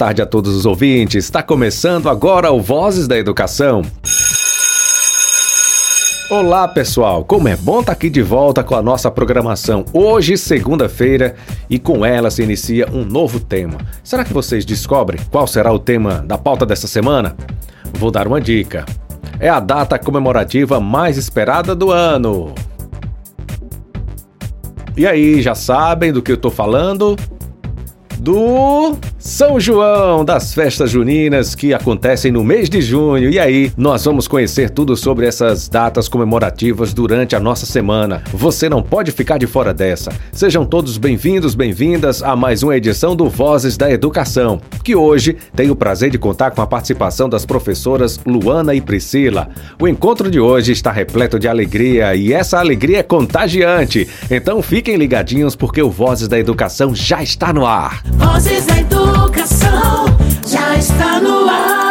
tarde a todos os ouvintes. Está começando agora o Vozes da Educação. Olá pessoal, como é bom estar aqui de volta com a nossa programação. Hoje, segunda-feira, e com ela se inicia um novo tema. Será que vocês descobrem qual será o tema da pauta dessa semana? Vou dar uma dica. É a data comemorativa mais esperada do ano. E aí, já sabem do que eu estou falando? do São João, das festas juninas que acontecem no mês de junho. E aí, nós vamos conhecer tudo sobre essas datas comemorativas durante a nossa semana. Você não pode ficar de fora dessa. Sejam todos bem-vindos, bem-vindas a mais uma edição do Vozes da Educação, que hoje tem o prazer de contar com a participação das professoras Luana e Priscila. O encontro de hoje está repleto de alegria e essa alegria é contagiante. Então fiquem ligadinhos porque o Vozes da Educação já está no ar. Vozes da Educação já está no ar.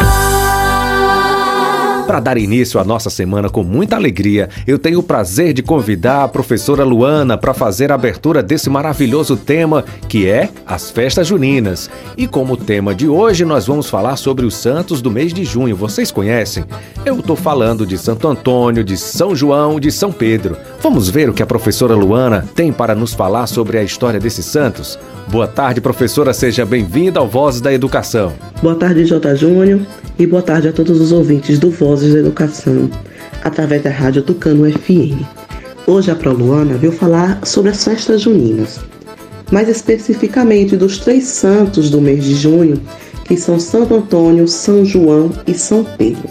Para dar início à nossa semana com muita alegria, eu tenho o prazer de convidar a professora Luana para fazer a abertura desse maravilhoso tema que é as festas juninas. E como tema de hoje, nós vamos falar sobre os santos do mês de junho. Vocês conhecem? Eu estou falando de Santo Antônio, de São João, de São Pedro. Vamos ver o que a professora Luana tem para nos falar sobre a história desses santos? Boa tarde, professora. Seja bem-vinda ao Vozes da Educação. Boa tarde, J. Júnior, e boa tarde a todos os ouvintes do Vozes da Educação, através da Rádio Tucano FM. Hoje a Proluana veio falar sobre as festas juninas, mais especificamente dos três santos do mês de junho, que são Santo Antônio, São João e São Pedro.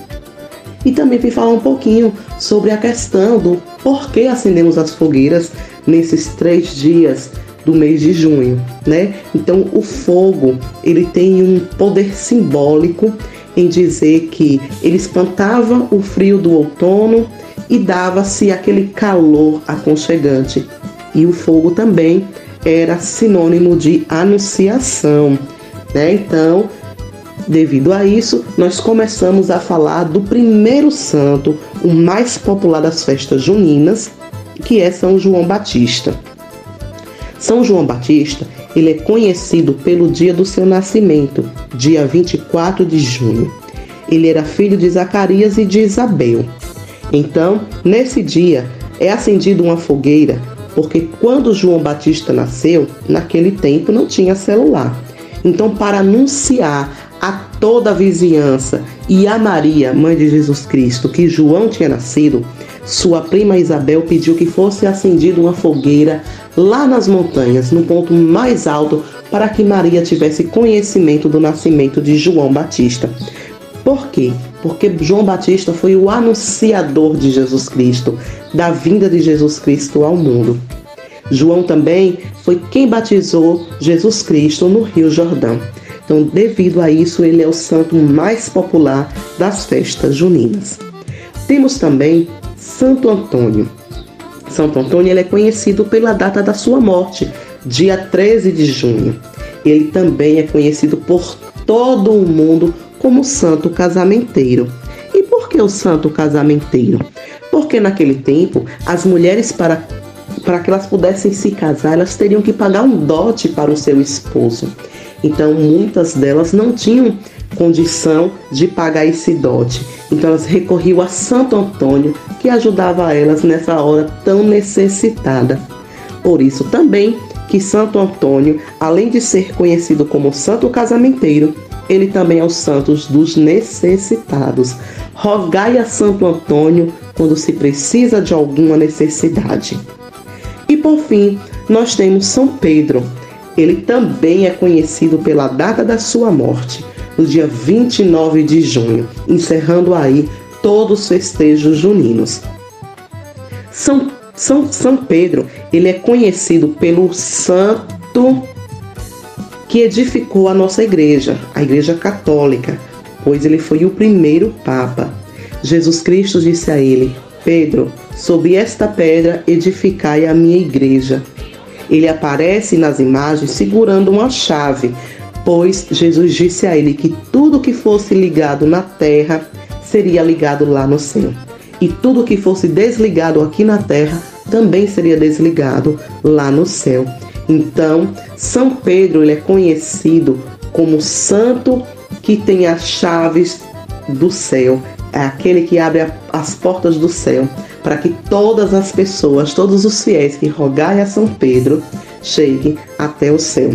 E também vim falar um pouquinho sobre a questão do porquê acendemos as fogueiras nesses três dias do mês de junho, né? Então o fogo ele tem um poder simbólico em dizer que ele espantava o frio do outono e dava-se aquele calor aconchegante. E o fogo também era sinônimo de anunciação, né? Então, devido a isso, nós começamos a falar do primeiro santo, o mais popular das festas juninas, que é São João Batista. São João Batista, ele é conhecido pelo dia do seu nascimento, dia 24 de junho. Ele era filho de Zacarias e de Isabel. Então, nesse dia, é acendida uma fogueira, porque quando João Batista nasceu, naquele tempo não tinha celular. Então, para anunciar a toda a vizinhança e a Maria, mãe de Jesus Cristo, que João tinha nascido, sua prima Isabel pediu que fosse acendida uma fogueira lá nas montanhas, no ponto mais alto, para que Maria tivesse conhecimento do nascimento de João Batista. Por quê? Porque João Batista foi o anunciador de Jesus Cristo, da vinda de Jesus Cristo ao mundo. João também foi quem batizou Jesus Cristo no Rio Jordão. Então, devido a isso, ele é o santo mais popular das festas juninas. Temos também Santo Antônio. Santo Antônio ele é conhecido pela data da sua morte, dia 13 de junho. Ele também é conhecido por todo o mundo como santo casamenteiro. E por que o santo casamenteiro? Porque naquele tempo as mulheres para para que elas pudessem se casar, elas teriam que pagar um dote para o seu esposo. Então, muitas delas não tinham condição de pagar esse dote. Então elas recorriam a Santo Antônio, que ajudava elas nessa hora tão necessitada. Por isso também que Santo Antônio, além de ser conhecido como santo casamenteiro, ele também é o santo dos necessitados. Rogai a Santo Antônio quando se precisa de alguma necessidade. E por fim, nós temos São Pedro. Ele também é conhecido pela data da sua morte, no dia 29 de junho, encerrando aí todos os festejos juninos. São, São, São Pedro, ele é conhecido pelo santo que edificou a nossa igreja, a igreja católica, pois ele foi o primeiro papa. Jesus Cristo disse a ele: Pedro, sobre esta pedra edificai a minha igreja. Ele aparece nas imagens segurando uma chave, pois Jesus disse a ele que tudo que fosse ligado na terra seria ligado lá no céu, e tudo que fosse desligado aqui na terra também seria desligado lá no céu. Então, São Pedro ele é conhecido como santo que tem as chaves do céu, é aquele que abre as portas do céu para que todas as pessoas, todos os fiéis que rogarem a São Pedro cheguem até o céu.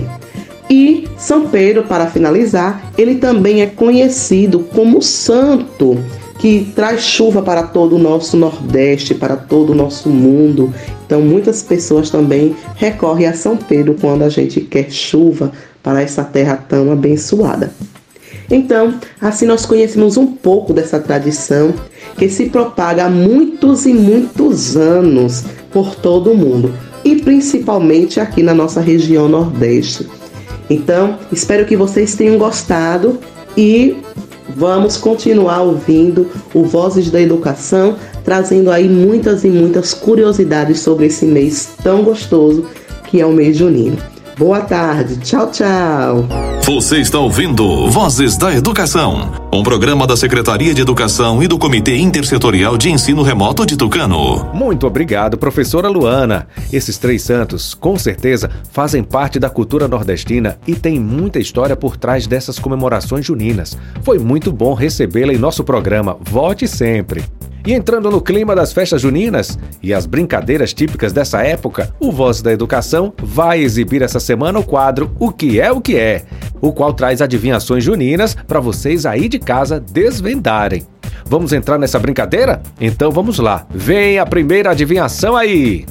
E São Pedro, para finalizar, ele também é conhecido como santo que traz chuva para todo o nosso Nordeste, para todo o nosso mundo. Então, muitas pessoas também recorrem a São Pedro quando a gente quer chuva para essa terra tão abençoada. Então, assim nós conhecemos um pouco dessa tradição que se propaga há muitos e muitos anos por todo o mundo e principalmente aqui na nossa região Nordeste. Então, espero que vocês tenham gostado e vamos continuar ouvindo o Vozes da Educação, trazendo aí muitas e muitas curiosidades sobre esse mês tão gostoso que é o mês junino. Boa tarde, tchau, tchau. Você está ouvindo Vozes da Educação, um programa da Secretaria de Educação e do Comitê Intersetorial de Ensino Remoto de Tucano. Muito obrigado, professora Luana. Esses três santos, com certeza, fazem parte da cultura nordestina e tem muita história por trás dessas comemorações juninas. Foi muito bom recebê-la em nosso programa. Volte sempre. E entrando no clima das festas juninas e as brincadeiras típicas dessa época, o Voz da Educação vai exibir essa semana o quadro O que é o que é, o qual traz adivinhações juninas para vocês aí de casa desvendarem. Vamos entrar nessa brincadeira? Então vamos lá. Vem a primeira adivinhação aí.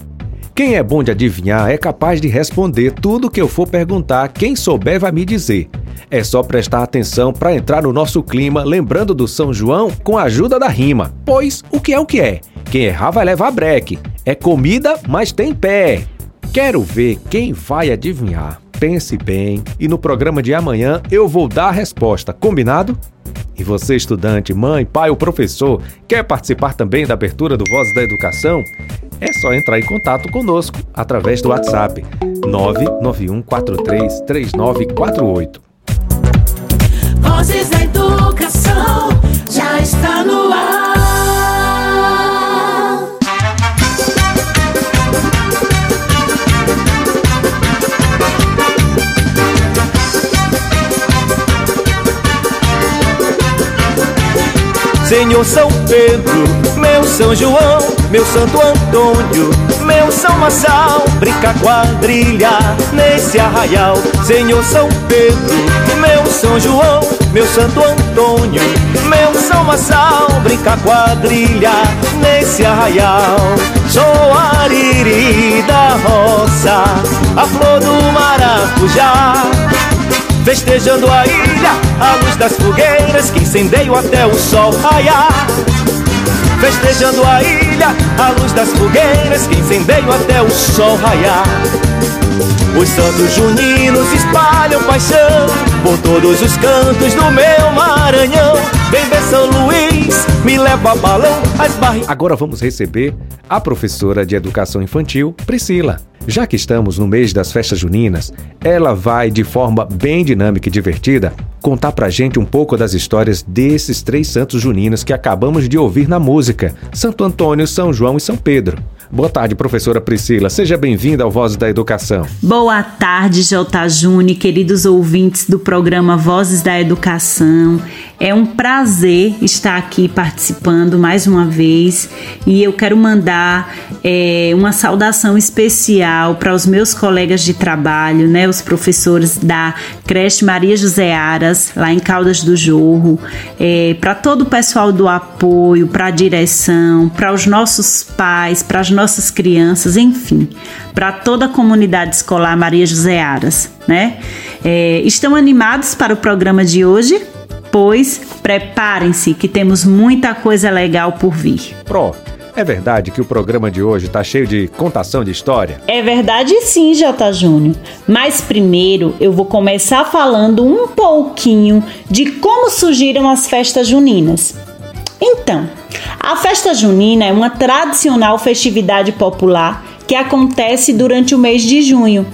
Quem é bom de adivinhar é capaz de responder tudo que eu for perguntar. Quem souber vai me dizer. É só prestar atenção para entrar no nosso clima, lembrando do São João com a ajuda da rima. Pois o que é o que é? Quem errar vai levar breque. É comida, mas tem pé. Quero ver quem vai adivinhar. Pense bem e no programa de amanhã eu vou dar a resposta, combinado? E você, estudante, mãe, pai ou professor, quer participar também da abertura do Voz da Educação? É só entrar em contato conosco através do WhatsApp 991433948. Vozes da Educação já está no ar. Senhor São Pedro, meu São João, meu Santo Antônio, meu São Massal, brinca quadrilha nesse arraial. Senhor São Pedro, meu São João, meu Santo Antônio, meu São Massal, brinca quadrilha nesse arraial. Sou ariri da roça, a flor do maracujá. Festejando a ilha, a luz das fogueiras que incendeiam até o sol raiar. Festejando a ilha, a luz das fogueiras que incendeiam até o sol raiar. Os santos juninos espalham paixão por todos os cantos do meu Maranhão. Vem ver São Luís, me leva balão, as barrigas. Agora vamos receber a professora de Educação Infantil, Priscila. Já que estamos no mês das festas juninas, ela vai, de forma bem dinâmica e divertida, contar pra gente um pouco das histórias desses três santos juninos que acabamos de ouvir na música: Santo Antônio, São João e São Pedro. Boa tarde, professora Priscila. Seja bem-vinda ao Vozes da Educação. Boa tarde, J. Júnior, queridos ouvintes do programa Vozes da Educação. É um prazer estar aqui participando mais uma vez e eu quero mandar é, uma saudação especial para os meus colegas de trabalho, né, os professores da creche Maria José Aras, lá em Caldas do Jorro, é, para todo o pessoal do apoio, para a direção, para os nossos pais, para as nossas crianças, enfim, para toda a comunidade escolar Maria José Aras, né? É, estão animados para o programa de hoje? Pois preparem-se que temos muita coisa legal por vir. Pro, é verdade que o programa de hoje tá cheio de contação de história? É verdade sim, J. Júnior. Mas primeiro eu vou começar falando um pouquinho de como surgiram as festas juninas. Então, a festa junina é uma tradicional festividade popular que acontece durante o mês de junho.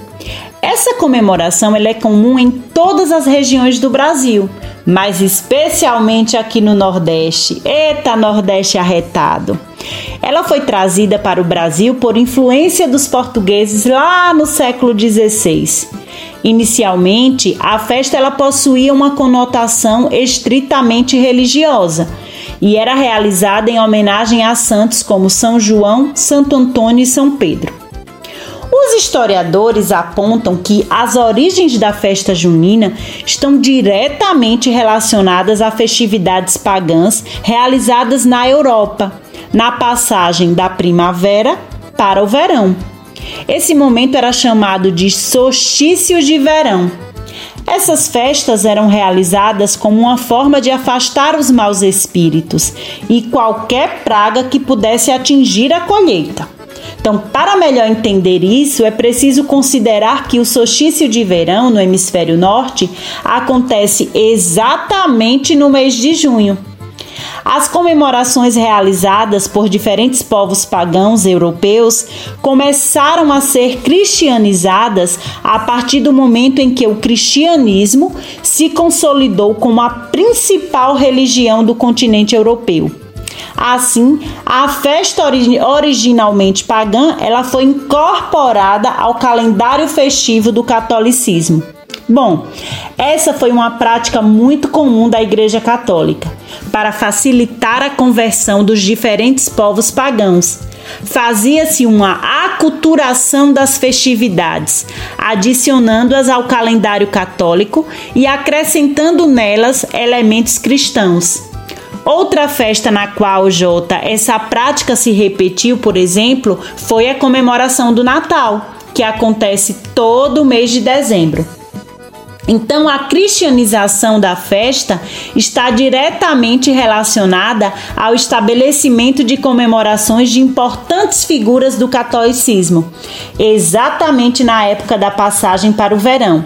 Essa comemoração é comum em todas as regiões do Brasil, mas especialmente aqui no Nordeste. Eita, Nordeste arretado! Ela foi trazida para o Brasil por influência dos portugueses lá no século XVI. Inicialmente, a festa ela possuía uma conotação estritamente religiosa e era realizada em homenagem a santos como São João, Santo Antônio e São Pedro. Os historiadores apontam que as origens da festa junina estão diretamente relacionadas a festividades pagãs realizadas na Europa, na passagem da primavera para o verão. Esse momento era chamado de solstício de verão. Essas festas eram realizadas como uma forma de afastar os maus espíritos e qualquer praga que pudesse atingir a colheita. Então, para melhor entender isso, é preciso considerar que o solstício de verão no hemisfério norte acontece exatamente no mês de junho. As comemorações realizadas por diferentes povos pagãos europeus começaram a ser cristianizadas a partir do momento em que o cristianismo se consolidou como a principal religião do continente europeu. Assim, a festa originalmente pagã, ela foi incorporada ao calendário festivo do catolicismo. Bom, essa foi uma prática muito comum da Igreja Católica para facilitar a conversão dos diferentes povos pagãos. Fazia-se uma aculturação das festividades, adicionando-as ao calendário católico e acrescentando nelas elementos cristãos. Outra festa na qual, Jota, essa prática se repetiu, por exemplo, foi a comemoração do Natal, que acontece todo mês de dezembro. Então, a cristianização da festa está diretamente relacionada ao estabelecimento de comemorações de importantes figuras do catolicismo, exatamente na época da passagem para o verão,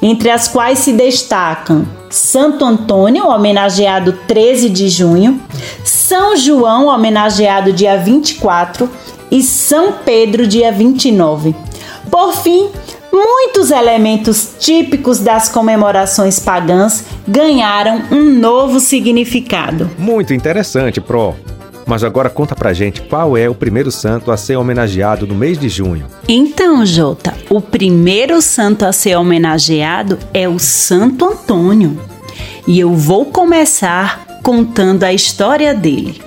entre as quais se destacam Santo Antônio, homenageado 13 de junho, São João, homenageado dia 24 e São Pedro, dia 29. Por fim, muitos elementos típicos das comemorações pagãs ganharam um novo significado. Muito interessante, Pro. Mas agora conta pra gente qual é o primeiro santo a ser homenageado no mês de junho. Então, Jota, o primeiro santo a ser homenageado é o Santo Antônio. E eu vou começar contando a história dele.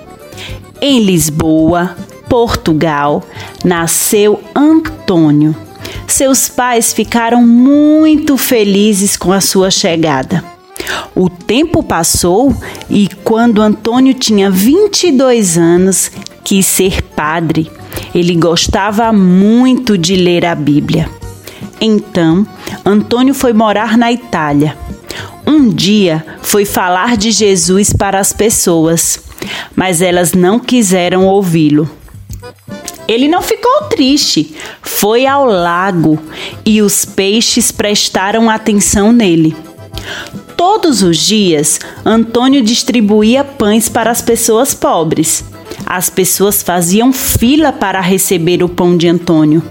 Em Lisboa, Portugal, nasceu Antônio seus pais ficaram muito felizes com a sua chegada. O tempo passou e, quando Antônio tinha 22 anos, quis ser padre. Ele gostava muito de ler a Bíblia. Então, Antônio foi morar na Itália. Um dia foi falar de Jesus para as pessoas, mas elas não quiseram ouvi-lo. Ele não ficou triste, foi ao lago e os peixes prestaram atenção nele. Todos os dias, Antônio distribuía pães para as pessoas pobres. As pessoas faziam fila para receber o pão de Antônio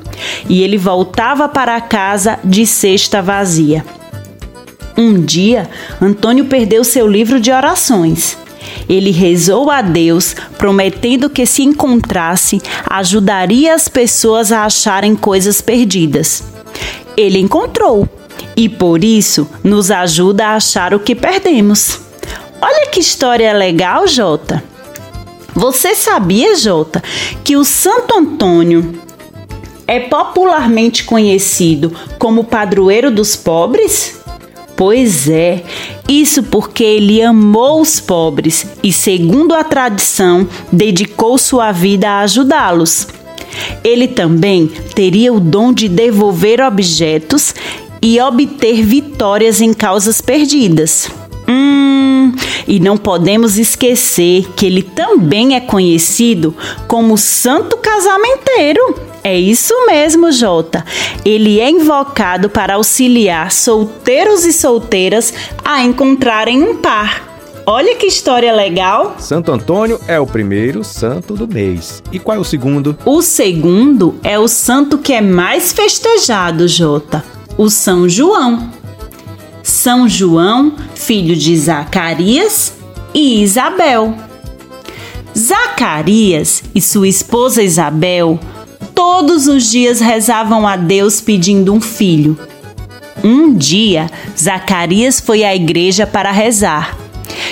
e ele voltava para casa de cesta vazia. Um dia, Antônio perdeu seu livro de orações. Ele rezou a Deus, prometendo que se encontrasse, ajudaria as pessoas a acharem coisas perdidas. Ele encontrou e por isso nos ajuda a achar o que perdemos. Olha que história legal, Jota. Você sabia, Jota, que o Santo Antônio é popularmente conhecido como padroeiro dos pobres? Pois é, isso porque ele amou os pobres e, segundo a tradição, dedicou sua vida a ajudá-los. Ele também teria o dom de devolver objetos e obter vitórias em causas perdidas. Hum, e não podemos esquecer que ele também é conhecido como Santo Casamenteiro. É isso mesmo, Jota. Ele é invocado para auxiliar solteiros e solteiras a encontrarem um par. Olha que história legal! Santo Antônio é o primeiro santo do mês. E qual é o segundo? O segundo é o santo que é mais festejado, Jota, o São João. São João, filho de Zacarias e Isabel. Zacarias e sua esposa Isabel todos os dias rezavam a Deus pedindo um filho. Um dia, Zacarias foi à igreja para rezar.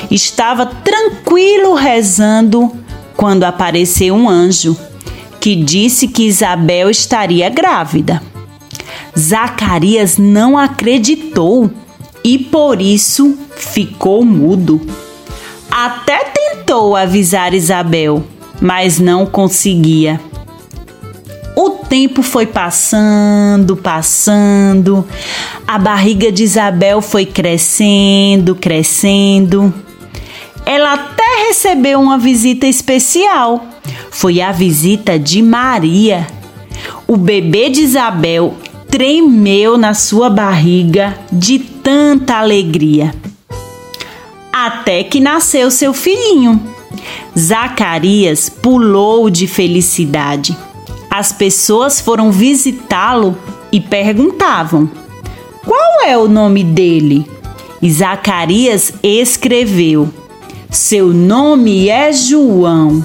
Estava tranquilo rezando quando apareceu um anjo que disse que Isabel estaria grávida. Zacarias não acreditou e por isso ficou mudo. Até tentou avisar Isabel, mas não conseguia. O tempo foi passando, passando. A barriga de Isabel foi crescendo, crescendo. Ela até recebeu uma visita especial. Foi a visita de Maria. O bebê de Isabel tremeu na sua barriga de tanta alegria. Até que nasceu seu filhinho. Zacarias pulou de felicidade. As pessoas foram visitá-lo e perguntavam: Qual é o nome dele? E Zacarias escreveu: Seu nome é João.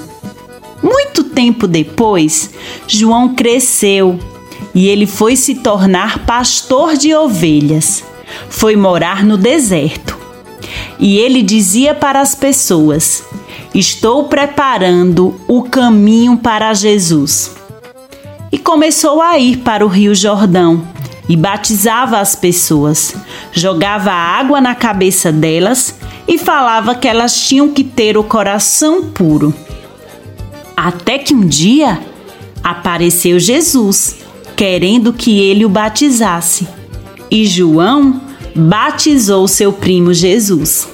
Muito tempo depois, João cresceu e ele foi se tornar pastor de ovelhas. Foi morar no deserto. E ele dizia para as pessoas: Estou preparando o caminho para Jesus. E começou a ir para o Rio Jordão e batizava as pessoas, jogava água na cabeça delas e falava que elas tinham que ter o coração puro. Até que um dia apareceu Jesus querendo que ele o batizasse. E João batizou seu primo Jesus.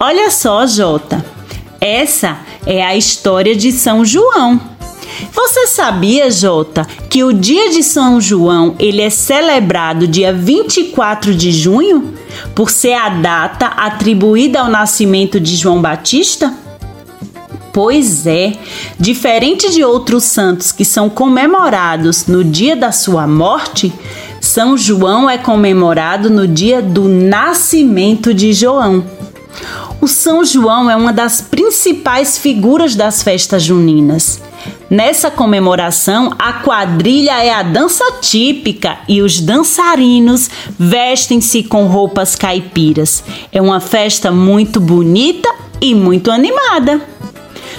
Olha só, Jota, essa é a história de São João. Você sabia, Jota, que o dia de São João ele é celebrado dia 24 de junho, por ser a data atribuída ao nascimento de João Batista? Pois é, diferente de outros santos que são comemorados no dia da sua morte, São João é comemorado no dia do nascimento de João. O São João é uma das principais figuras das festas juninas. Nessa comemoração, a quadrilha é a dança típica e os dançarinos vestem-se com roupas caipiras. É uma festa muito bonita e muito animada.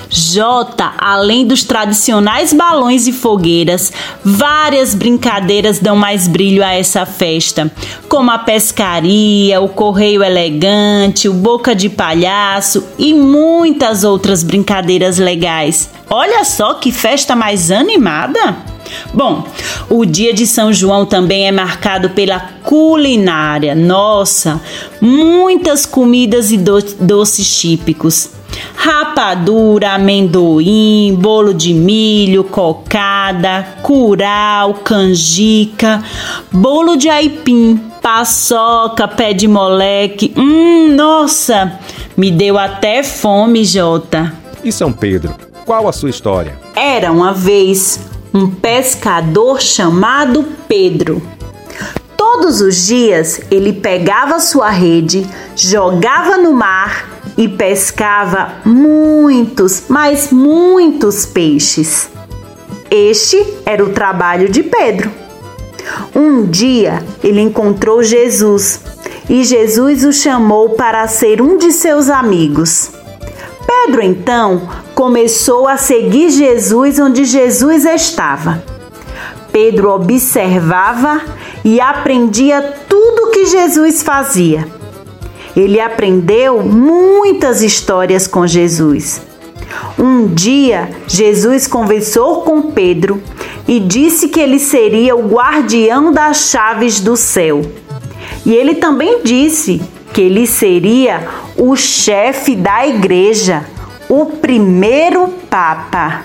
Jota, além dos tradicionais balões e fogueiras, várias brincadeiras dão mais brilho a essa festa, como a pescaria, o correio elegante, o boca de palhaço e muitas outras brincadeiras legais. Olha só que festa mais animada! Bom, o dia de São João também é marcado pela culinária. Nossa, muitas comidas e do doces típicos rapadura, amendoim, bolo de milho, cocada, curau, canjica, bolo de aipim, paçoca, pé de moleque. Hum, nossa, me deu até fome, Jota. E São Pedro, qual a sua história? Era uma vez um pescador chamado Pedro. Todos os dias ele pegava sua rede, jogava no mar e pescava muitos, mas muitos peixes. Este era o trabalho de Pedro. Um dia ele encontrou Jesus e Jesus o chamou para ser um de seus amigos. Pedro então começou a seguir Jesus onde Jesus estava. Pedro observava e aprendia tudo que Jesus fazia. Ele aprendeu muitas histórias com Jesus. Um dia, Jesus conversou com Pedro e disse que ele seria o guardião das chaves do céu. E ele também disse que ele seria o chefe da igreja, o primeiro Papa.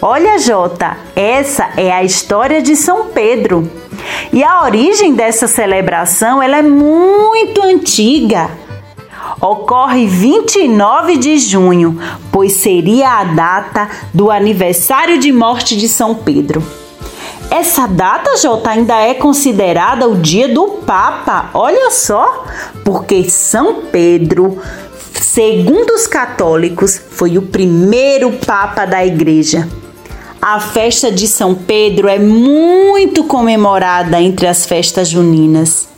Olha, Jota, essa é a história de São Pedro. E a origem dessa celebração ela é muito antiga ocorre 29 de junho, pois seria a data do aniversário de morte de São Pedro. Essa data, Jota, ainda é considerada o dia do Papa. Olha só, porque São Pedro, segundo os católicos, foi o primeiro Papa da Igreja. A festa de São Pedro é muito comemorada entre as festas juninas.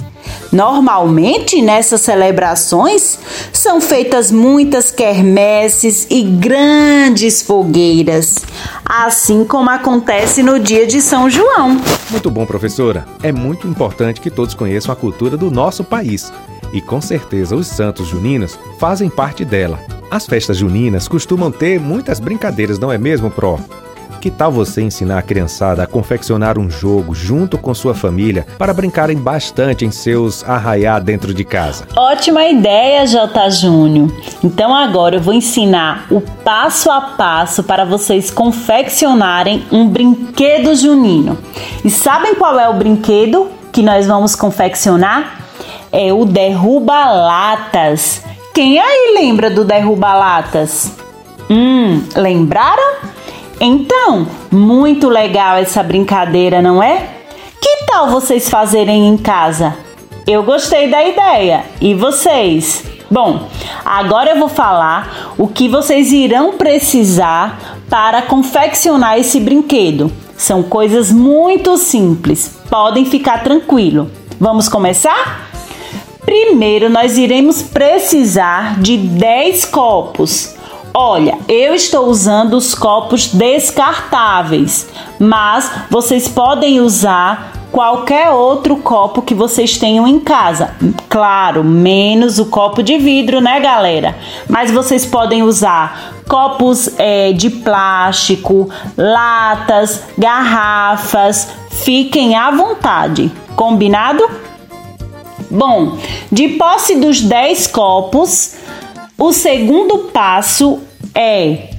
Normalmente, nessas celebrações, são feitas muitas quermesses e grandes fogueiras, assim como acontece no dia de São João. Muito bom, professora. É muito importante que todos conheçam a cultura do nosso país. E com certeza os santos juninos fazem parte dela. As festas juninas costumam ter muitas brincadeiras, não é mesmo, Pro? Que tal você ensinar a criançada a confeccionar um jogo junto com sua família para brincarem bastante em seus arraiá dentro de casa? Ótima ideia, J. Júnior. Então agora eu vou ensinar o passo a passo para vocês confeccionarem um brinquedo junino. E sabem qual é o brinquedo que nós vamos confeccionar? É o derruba-latas. Quem aí lembra do derruba-latas? Hum, lembraram? Então, muito legal essa brincadeira, não é? Que tal vocês fazerem em casa? Eu gostei da ideia. E vocês? Bom, agora eu vou falar o que vocês irão precisar para confeccionar esse brinquedo. São coisas muito simples. Podem ficar tranquilo. Vamos começar? Primeiro, nós iremos precisar de 10 copos. Olha, eu estou usando os copos descartáveis, mas vocês podem usar qualquer outro copo que vocês tenham em casa. Claro, menos o copo de vidro, né, galera? Mas vocês podem usar copos é, de plástico, latas, garrafas. Fiquem à vontade. Combinado? Bom, de posse dos 10 copos, o segundo passo é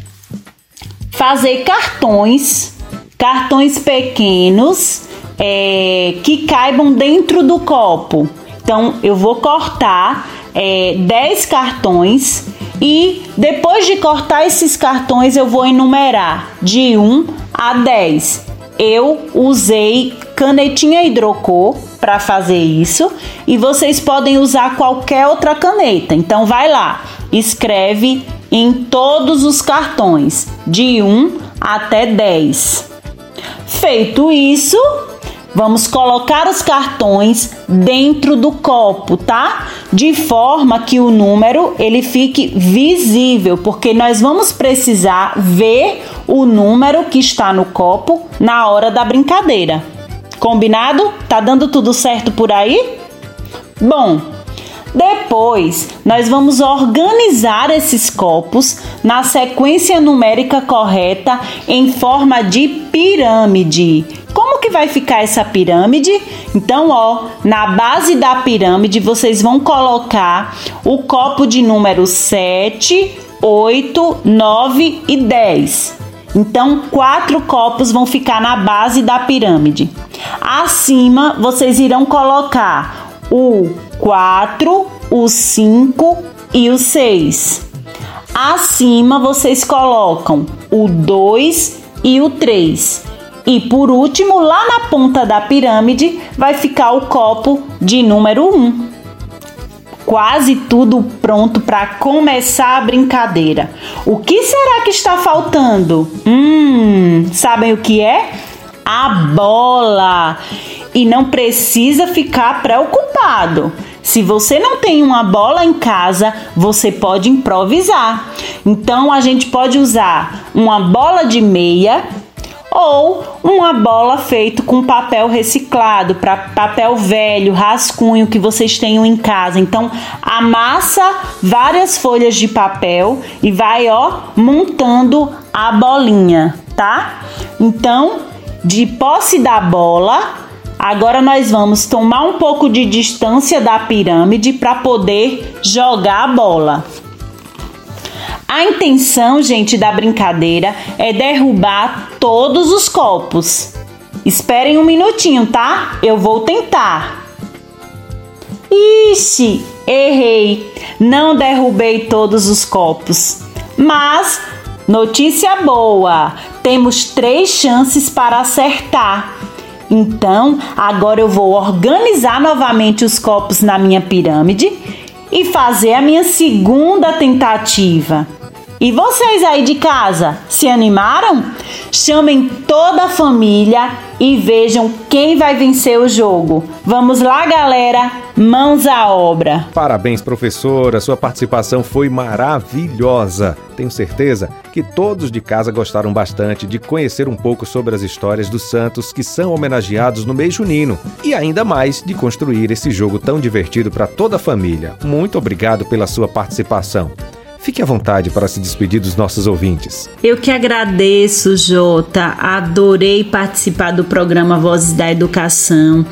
fazer cartões, cartões pequenos é, que caibam dentro do copo. Então eu vou cortar é, 10 cartões e depois de cortar esses cartões eu vou enumerar de 1 a 10. Eu usei canetinha hidrocor para fazer isso e vocês podem usar qualquer outra caneta. Então vai lá, escreve em todos os cartões, de 1 até 10. Feito isso, vamos colocar os cartões dentro do copo, tá? De forma que o número ele fique visível, porque nós vamos precisar ver o número que está no copo na hora da brincadeira. Combinado? Tá dando tudo certo por aí? Bom, depois, nós vamos organizar esses copos na sequência numérica correta em forma de pirâmide. Como que vai ficar essa pirâmide? Então, ó, na base da pirâmide vocês vão colocar o copo de número 7, 8, 9 e 10. Então, quatro copos vão ficar na base da pirâmide. Acima, vocês irão colocar o 4, o 5 e o 6. Acima vocês colocam o 2 e o 3. E por último, lá na ponta da pirâmide, vai ficar o copo de número 1. Quase tudo pronto para começar a brincadeira. O que será que está faltando? Hum, sabem o que é? A bola. E não precisa ficar preocupado. Se você não tem uma bola em casa, você pode improvisar. Então a gente pode usar uma bola de meia ou uma bola feita com papel reciclado, para papel velho, rascunho que vocês tenham em casa. Então, amassa várias folhas de papel e vai ó montando a bolinha, tá? Então, de posse da bola, Agora nós vamos tomar um pouco de distância da pirâmide para poder jogar a bola. A intenção, gente, da brincadeira é derrubar todos os copos. Esperem um minutinho, tá? Eu vou tentar. Ixi, errei. Não derrubei todos os copos. Mas, notícia boa: temos três chances para acertar. Então, agora eu vou organizar novamente os copos na minha pirâmide e fazer a minha segunda tentativa. E vocês aí de casa, se animaram? Chamem toda a família e vejam quem vai vencer o jogo. Vamos lá, galera, mãos à obra. Parabéns, professora, sua participação foi maravilhosa. Tenho certeza que todos de casa gostaram bastante de conhecer um pouco sobre as histórias dos santos que são homenageados no mês junino e ainda mais de construir esse jogo tão divertido para toda a família. Muito obrigado pela sua participação. Fique à vontade para se despedir dos nossos ouvintes. Eu que agradeço, Jota. Adorei participar do programa Vozes da Educação.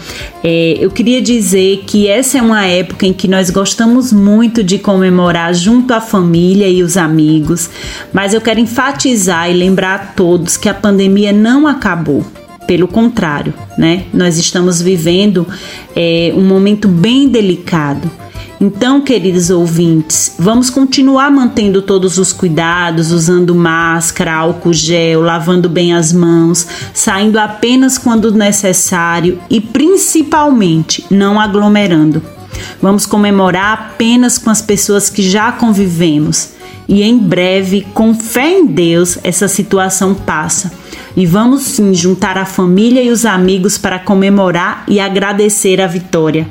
É, eu queria dizer que essa é uma época em que nós gostamos muito de comemorar junto à família e os amigos, mas eu quero enfatizar e lembrar a todos que a pandemia não acabou. Pelo contrário, né? Nós estamos vivendo é, um momento bem delicado. Então, queridos ouvintes, vamos continuar mantendo todos os cuidados, usando máscara, álcool gel, lavando bem as mãos, saindo apenas quando necessário e principalmente não aglomerando. Vamos comemorar apenas com as pessoas que já convivemos. E em breve, com fé em Deus, essa situação passa. E vamos sim juntar a família e os amigos para comemorar e agradecer a vitória.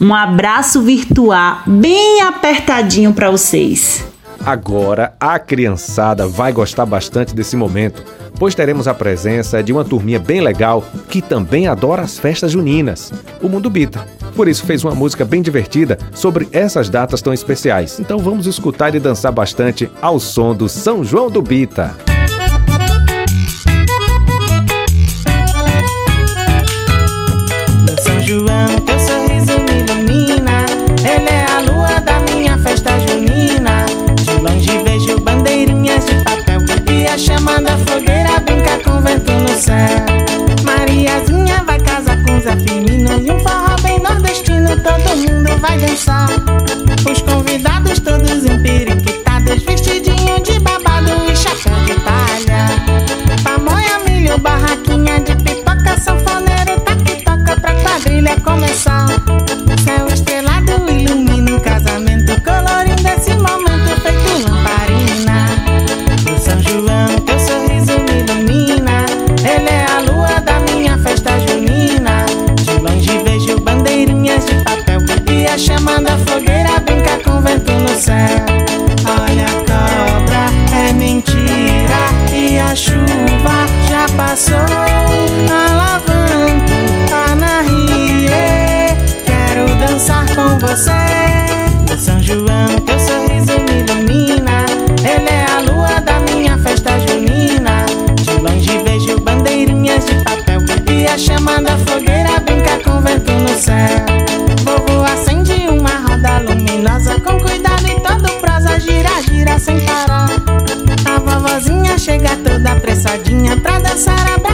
Um abraço virtual bem apertadinho para vocês. Agora a criançada vai gostar bastante desse momento, pois teremos a presença de uma turminha bem legal que também adora as festas juninas, o Mundo Bita. Por isso fez uma música bem divertida sobre essas datas tão especiais. Então vamos escutar e dançar bastante ao som do São João do Bita. Todo mundo vai chega toda apressadinha pra dançar abraçadinha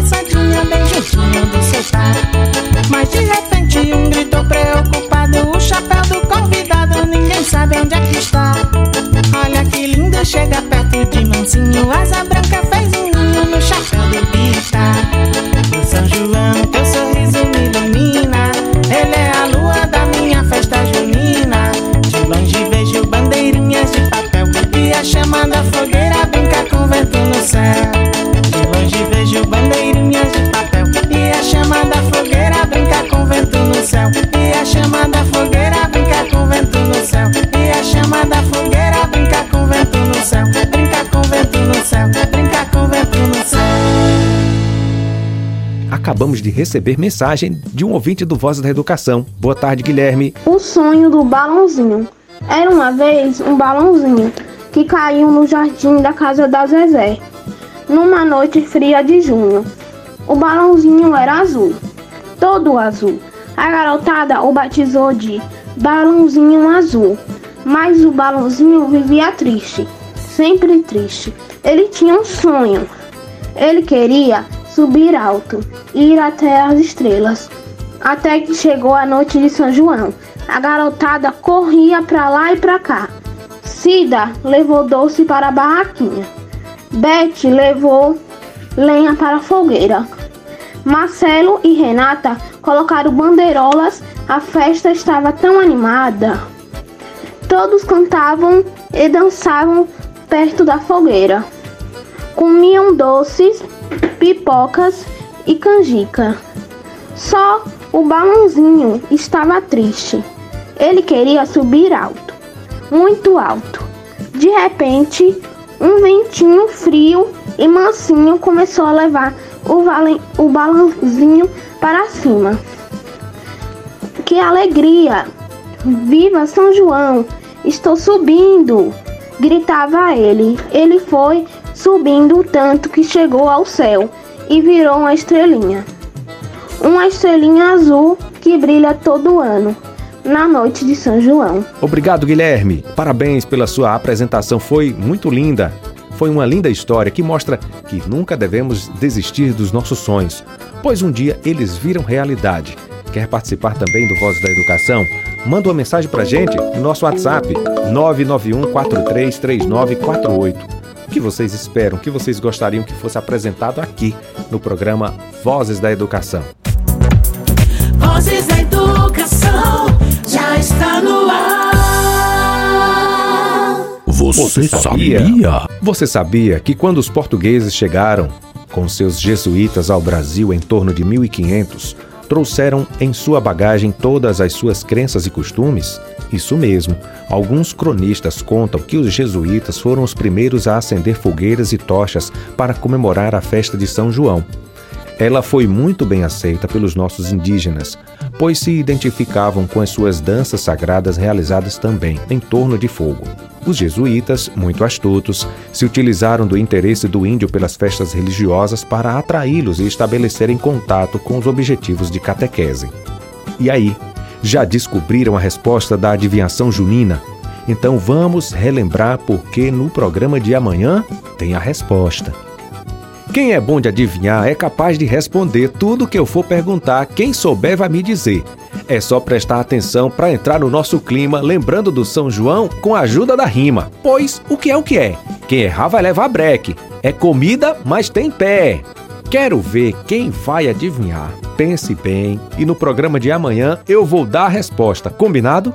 Acabamos de receber mensagem de um ouvinte do Voz da Educação. Boa tarde, Guilherme. O sonho do balãozinho. Era uma vez um balãozinho que caiu no jardim da casa da Zezé, numa noite fria de junho. O balãozinho era azul, todo azul. A garotada o batizou de Balãozinho Azul, mas o balãozinho vivia triste, sempre triste. Ele tinha um sonho. Ele queria subir alto, ir até as estrelas. Até que chegou a noite de São João. A garotada corria pra lá e pra cá. Cida levou doce para a barraquinha. Beth levou lenha para a fogueira. Marcelo e Renata colocaram bandeirolas. A festa estava tão animada. Todos cantavam e dançavam perto da fogueira. Comiam doces, pipocas e canjica. Só o balãozinho estava triste. Ele queria subir alto, muito alto. De repente, um ventinho frio e mansinho começou a levar o, o balãozinho para cima. Que alegria! Viva São João! Estou subindo! Gritava ele. Ele foi subindo tanto que chegou ao céu e virou uma estrelinha. Uma estrelinha azul que brilha todo ano, na noite de São João. Obrigado, Guilherme. Parabéns pela sua apresentação, foi muito linda. Foi uma linda história que mostra que nunca devemos desistir dos nossos sonhos, pois um dia eles viram realidade. Quer participar também do Voz da Educação? Manda uma mensagem pra gente no nosso WhatsApp 991433948. O que vocês esperam, o que vocês gostariam que fosse apresentado aqui no programa Vozes da Educação? Vozes da Educação já está no ar. Você Você sabia que quando os portugueses chegaram com seus jesuítas ao Brasil em torno de 1500, trouxeram em sua bagagem todas as suas crenças e costumes? Isso mesmo. Alguns cronistas contam que os jesuítas foram os primeiros a acender fogueiras e tochas para comemorar a festa de São João. Ela foi muito bem aceita pelos nossos indígenas, pois se identificavam com as suas danças sagradas realizadas também em torno de fogo. Os jesuítas, muito astutos, se utilizaram do interesse do índio pelas festas religiosas para atraí-los e estabelecerem contato com os objetivos de catequese. E aí, já descobriram a resposta da adivinhação junina? Então vamos relembrar porque no programa de amanhã tem a resposta. Quem é bom de adivinhar é capaz de responder tudo que eu for perguntar. Quem souber vai me dizer. É só prestar atenção para entrar no nosso clima, lembrando do São João com a ajuda da rima. Pois o que é o que é? Quem errar vai levar breque. É comida, mas tem pé. Quero ver quem vai adivinhar. Pense bem e no programa de amanhã eu vou dar a resposta. Combinado?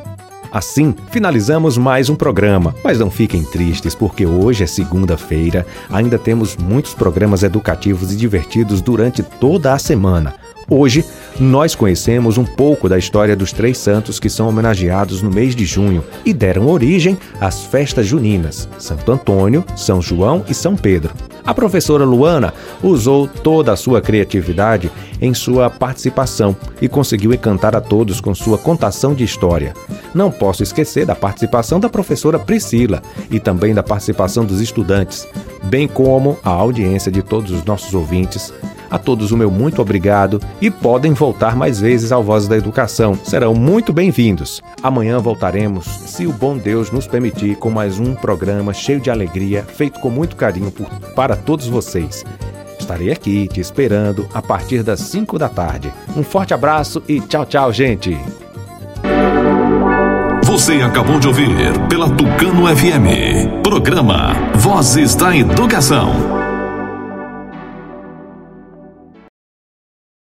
Assim, finalizamos mais um programa. Mas não fiquem tristes, porque hoje é segunda-feira, ainda temos muitos programas educativos e divertidos durante toda a semana. Hoje, nós conhecemos um pouco da história dos três santos que são homenageados no mês de junho e deram origem às festas juninas: Santo Antônio, São João e São Pedro. A professora Luana usou toda a sua criatividade em sua participação e conseguiu encantar a todos com sua contação de história. Não posso esquecer da participação da professora Priscila e também da participação dos estudantes, bem como a audiência de todos os nossos ouvintes. A todos o meu muito obrigado e podem voltar mais vezes ao Vozes da Educação. Serão muito bem-vindos. Amanhã voltaremos, se o bom Deus nos permitir, com mais um programa cheio de alegria, feito com muito carinho por, para todos vocês. Estarei aqui te esperando a partir das 5 da tarde. Um forte abraço e tchau, tchau, gente! Você acabou de ouvir pela Tucano FM. Programa Vozes da Educação.